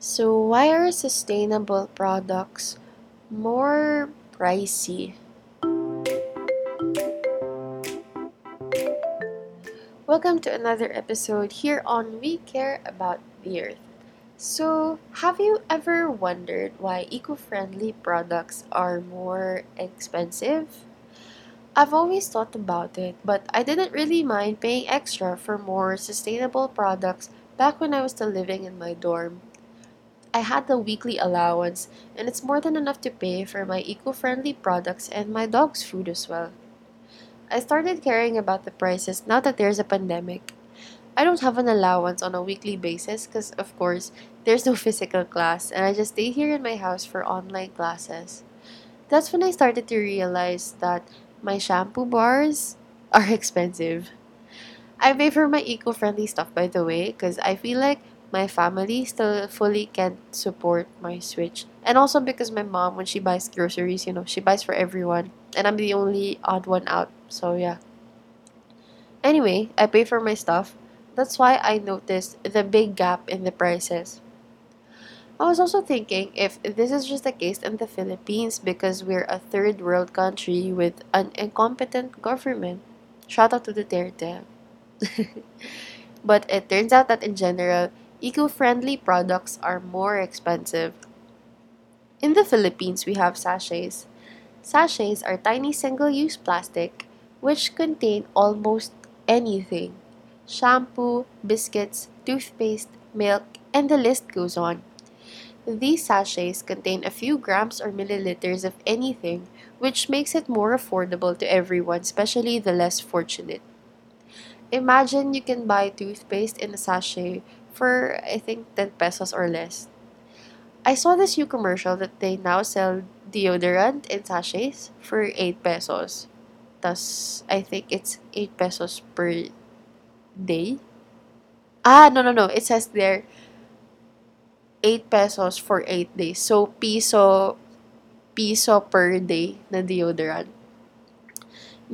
So, why are sustainable products more pricey? Welcome to another episode here on We Care About the Earth. So, have you ever wondered why eco friendly products are more expensive? I've always thought about it, but I didn't really mind paying extra for more sustainable products back when I was still living in my dorm. I had the weekly allowance, and it's more than enough to pay for my eco friendly products and my dog's food as well. I started caring about the prices now that there's a pandemic. I don't have an allowance on a weekly basis because, of course, there's no physical class, and I just stay here in my house for online classes. That's when I started to realize that my shampoo bars are expensive. I pay for my eco friendly stuff, by the way, because I feel like my family still fully can't support my switch. And also because my mom, when she buys groceries, you know, she buys for everyone. And I'm the only odd one out. So, yeah. Anyway, I pay for my stuff. That's why I noticed the big gap in the prices. I was also thinking if this is just the case in the Philippines because we're a third world country with an incompetent government. Shout out to Duterte. but it turns out that in general, eco friendly products are more expensive. In the Philippines, we have sachets. Sachets are tiny single use plastic which contain almost anything shampoo, biscuits, toothpaste, milk, and the list goes on. These sachets contain a few grams or milliliters of anything, which makes it more affordable to everyone, especially the less fortunate. Imagine you can buy toothpaste in a sachet for I think 10 pesos or less. I saw this new commercial that they now sell deodorant in sachets for 8 pesos. Thus, I think it's 8 pesos per day. Ah, no, no, no. It says there 8 pesos for 8 days. So, piso, piso per day na deodorant.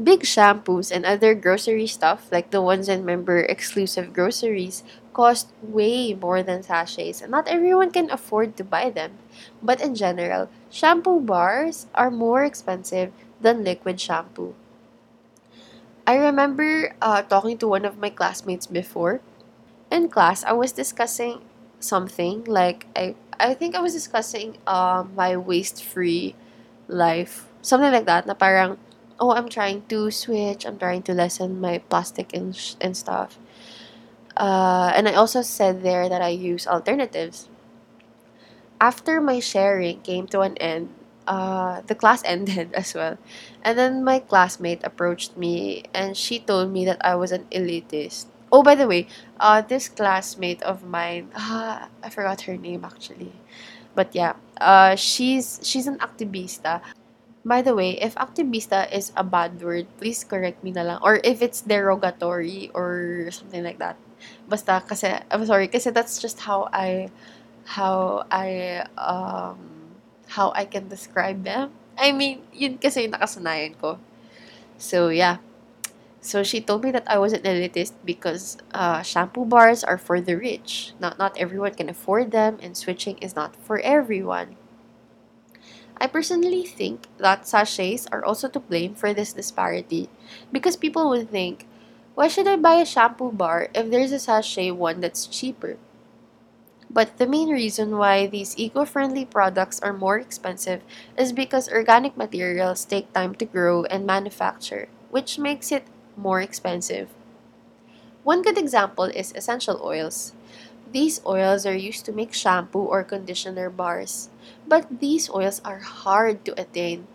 Big shampoos and other grocery stuff, like the ones in member exclusive groceries, cost way more than sachets, and not everyone can afford to buy them. But in general, shampoo bars are more expensive than liquid shampoo. I remember uh, talking to one of my classmates before. In class, I was discussing something like I I think I was discussing um my waste-free life. Something like that na parang oh, I'm trying to switch, I'm trying to lessen my plastic and sh- and stuff. Uh, and I also said there that I use alternatives. After my sharing came to an end, uh, the class ended as well. And then my classmate approached me and she told me that I was an elitist. Oh, by the way, uh, this classmate of mine, ah, I forgot her name actually. But yeah, uh, she's she's an activista. By the way, if activista is a bad word, please correct me na lang. Or if it's derogatory or something like that. Basta kasi, I'm sorry, kasi that's just how I, how I, um, how I can describe them. I mean, yun kasi yung nakasanayan ko. So, yeah. So she told me that I was an elitist because uh, shampoo bars are for the rich. Not not everyone can afford them, and switching is not for everyone. I personally think that sachets are also to blame for this disparity because people would think, why should I buy a shampoo bar if there's a sachet one that's cheaper? But the main reason why these eco friendly products are more expensive is because organic materials take time to grow and manufacture, which makes it more expensive. One good example is essential oils. These oils are used to make shampoo or conditioner bars, but these oils are hard to attain.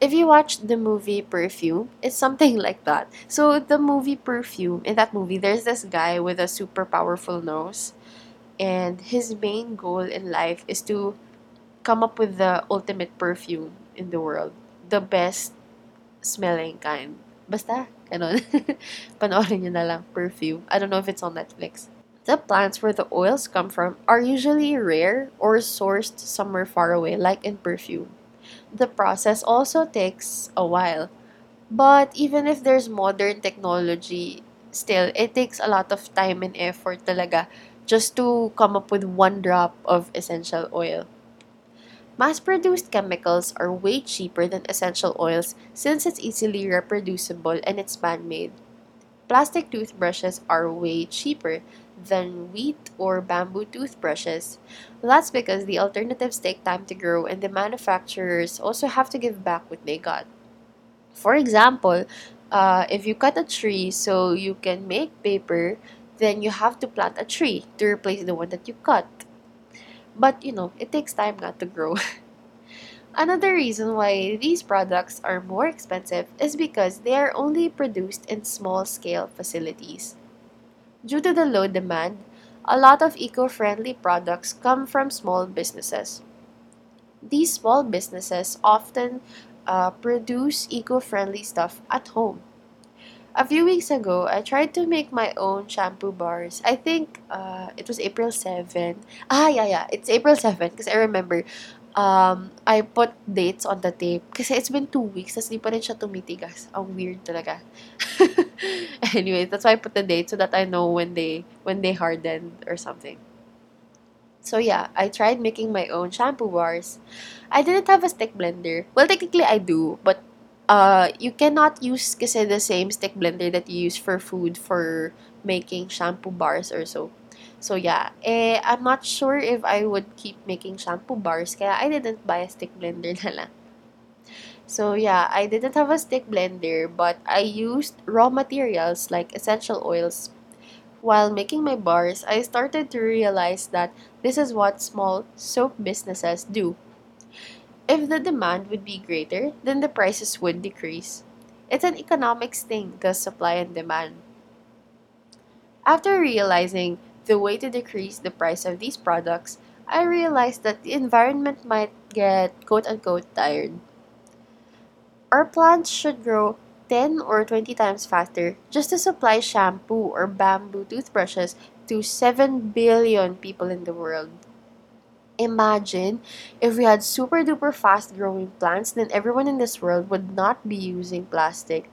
If you watch the movie Perfume, it's something like that. So, the movie Perfume, in that movie, there's this guy with a super powerful nose, and his main goal in life is to come up with the ultimate perfume in the world. The best smelling kind. Basta, ganun. Panoorin nyo na lang, perfume. I don't know if it's on Netflix. The plants where the oils come from are usually rare or sourced somewhere far away, like in perfume. The process also takes a while. But even if there's modern technology, still, it takes a lot of time and effort talaga just to come up with one drop of essential oil. Mass produced chemicals are way cheaper than essential oils since it's easily reproducible and it's man made. Plastic toothbrushes are way cheaper than wheat or bamboo toothbrushes. That's because the alternatives take time to grow and the manufacturers also have to give back what they got. For example, uh, if you cut a tree so you can make paper, then you have to plant a tree to replace the one that you cut. But you know, it takes time not to grow. Another reason why these products are more expensive is because they are only produced in small scale facilities. Due to the low demand, a lot of eco friendly products come from small businesses. These small businesses often uh, produce eco friendly stuff at home. A few weeks ago, I tried to make my own shampoo bars. I think uh, it was April 7. Ah, yeah, yeah. It's April 7 because I remember um, I put dates on the tape kasi it's been two weeks tapos di pa rin siya tumitigas. Ang weird talaga. anyway, that's why I put the date so that I know when they when they hardened or something. So yeah, I tried making my own shampoo bars. I didn't have a stick blender. Well, technically I do, but uh, you cannot use kasi the same stick blender that you use for food for making shampoo bars or so. So yeah, eh, I'm not sure if I would keep making shampoo bars kaya I didn't buy a stick blender na lang. So yeah, I didn't have a stick blender but I used raw materials like essential oils. While making my bars, I started to realize that this is what small soap businesses do. If the demand would be greater, then the prices would decrease. It's an economics thing, the supply and demand. After realizing the way to decrease the price of these products, I realized that the environment might get quote unquote tired. Our plants should grow 10 or 20 times faster just to supply shampoo or bamboo toothbrushes to 7 billion people in the world. Imagine if we had super duper fast growing plants, then everyone in this world would not be using plastic.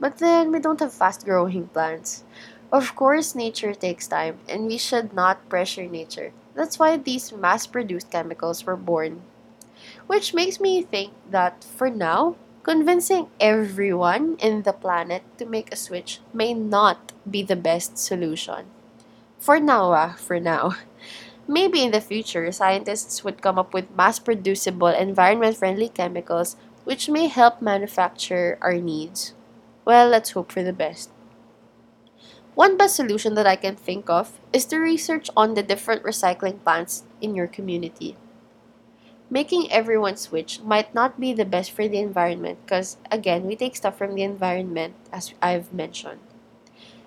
But then we don't have fast growing plants. Of course, nature takes time, and we should not pressure nature. That's why these mass produced chemicals were born. Which makes me think that for now, convincing everyone in the planet to make a switch may not be the best solution. For now, ah, for now. Maybe in the future, scientists would come up with mass producible, environment friendly chemicals which may help manufacture our needs. Well, let's hope for the best. One best solution that I can think of is to research on the different recycling plants in your community. Making everyone switch might not be the best for the environment because, again, we take stuff from the environment, as I've mentioned.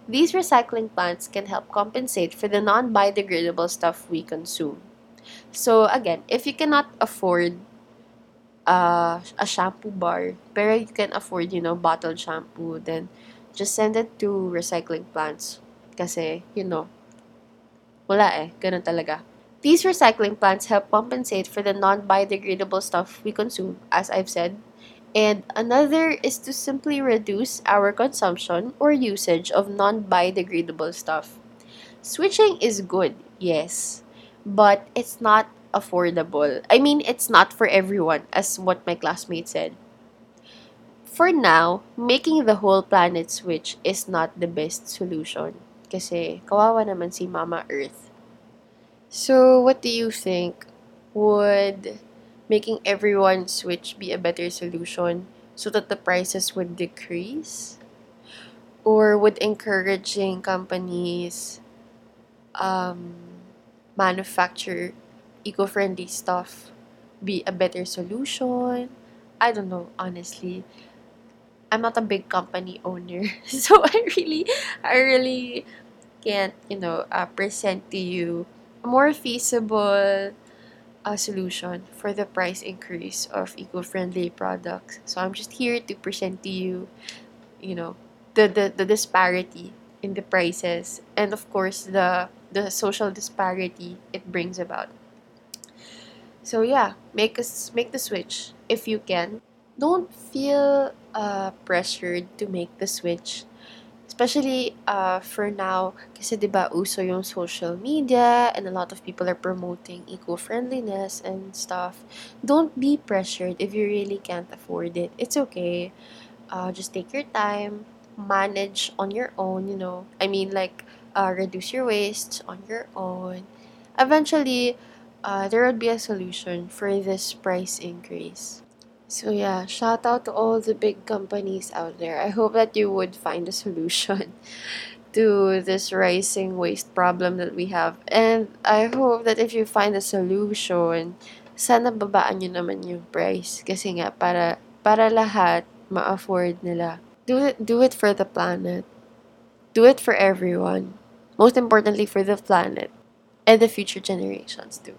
These recycling plants can help compensate for the non biodegradable stuff we consume. So, again, if you cannot afford uh, a shampoo bar, but you can afford, you know, bottled shampoo, then just send it to recycling plants. Kasi, you know, wala eh. Ganun talaga. These recycling plants help compensate for the non-biodegradable stuff we consume, as I've said. And another is to simply reduce our consumption or usage of non-biodegradable stuff. Switching is good, yes, but it's not affordable. I mean, it's not for everyone, as what my classmate said. For now, making the whole planet switch is not the best solution. Kasi kawawa naman si Mama Earth. So, what do you think? Would making everyone switch be a better solution so that the prices would decrease? Or would encouraging companies um, manufacture eco-friendly stuff be a better solution? I don't know, honestly. I'm not a big company owner, so I really, I really can't, you know, uh, present to you more feasible uh, solution for the price increase of eco-friendly products. So I'm just here to present to you, you know, the, the, the disparity in the prices and of course the the social disparity it brings about. So yeah, make us make the switch if you can. Don't feel uh, pressured to make the switch. Especially uh, for now, kasi 'di ba uso yung social media and a lot of people are promoting eco-friendliness and stuff. Don't be pressured if you really can't afford it. It's okay. Uh, just take your time, manage on your own, you know. I mean like uh, reduce your waste on your own. Eventually, uh, there would be a solution for this price increase. So yeah, shout out to all the big companies out there. I hope that you would find a solution to this rising waste problem that we have. And I hope that if you find a solution, sana babaan nyo naman yung price. Kasi nga, para, para lahat ma-afford nila. Do it, do it for the planet. Do it for everyone. Most importantly, for the planet. And the future generations too.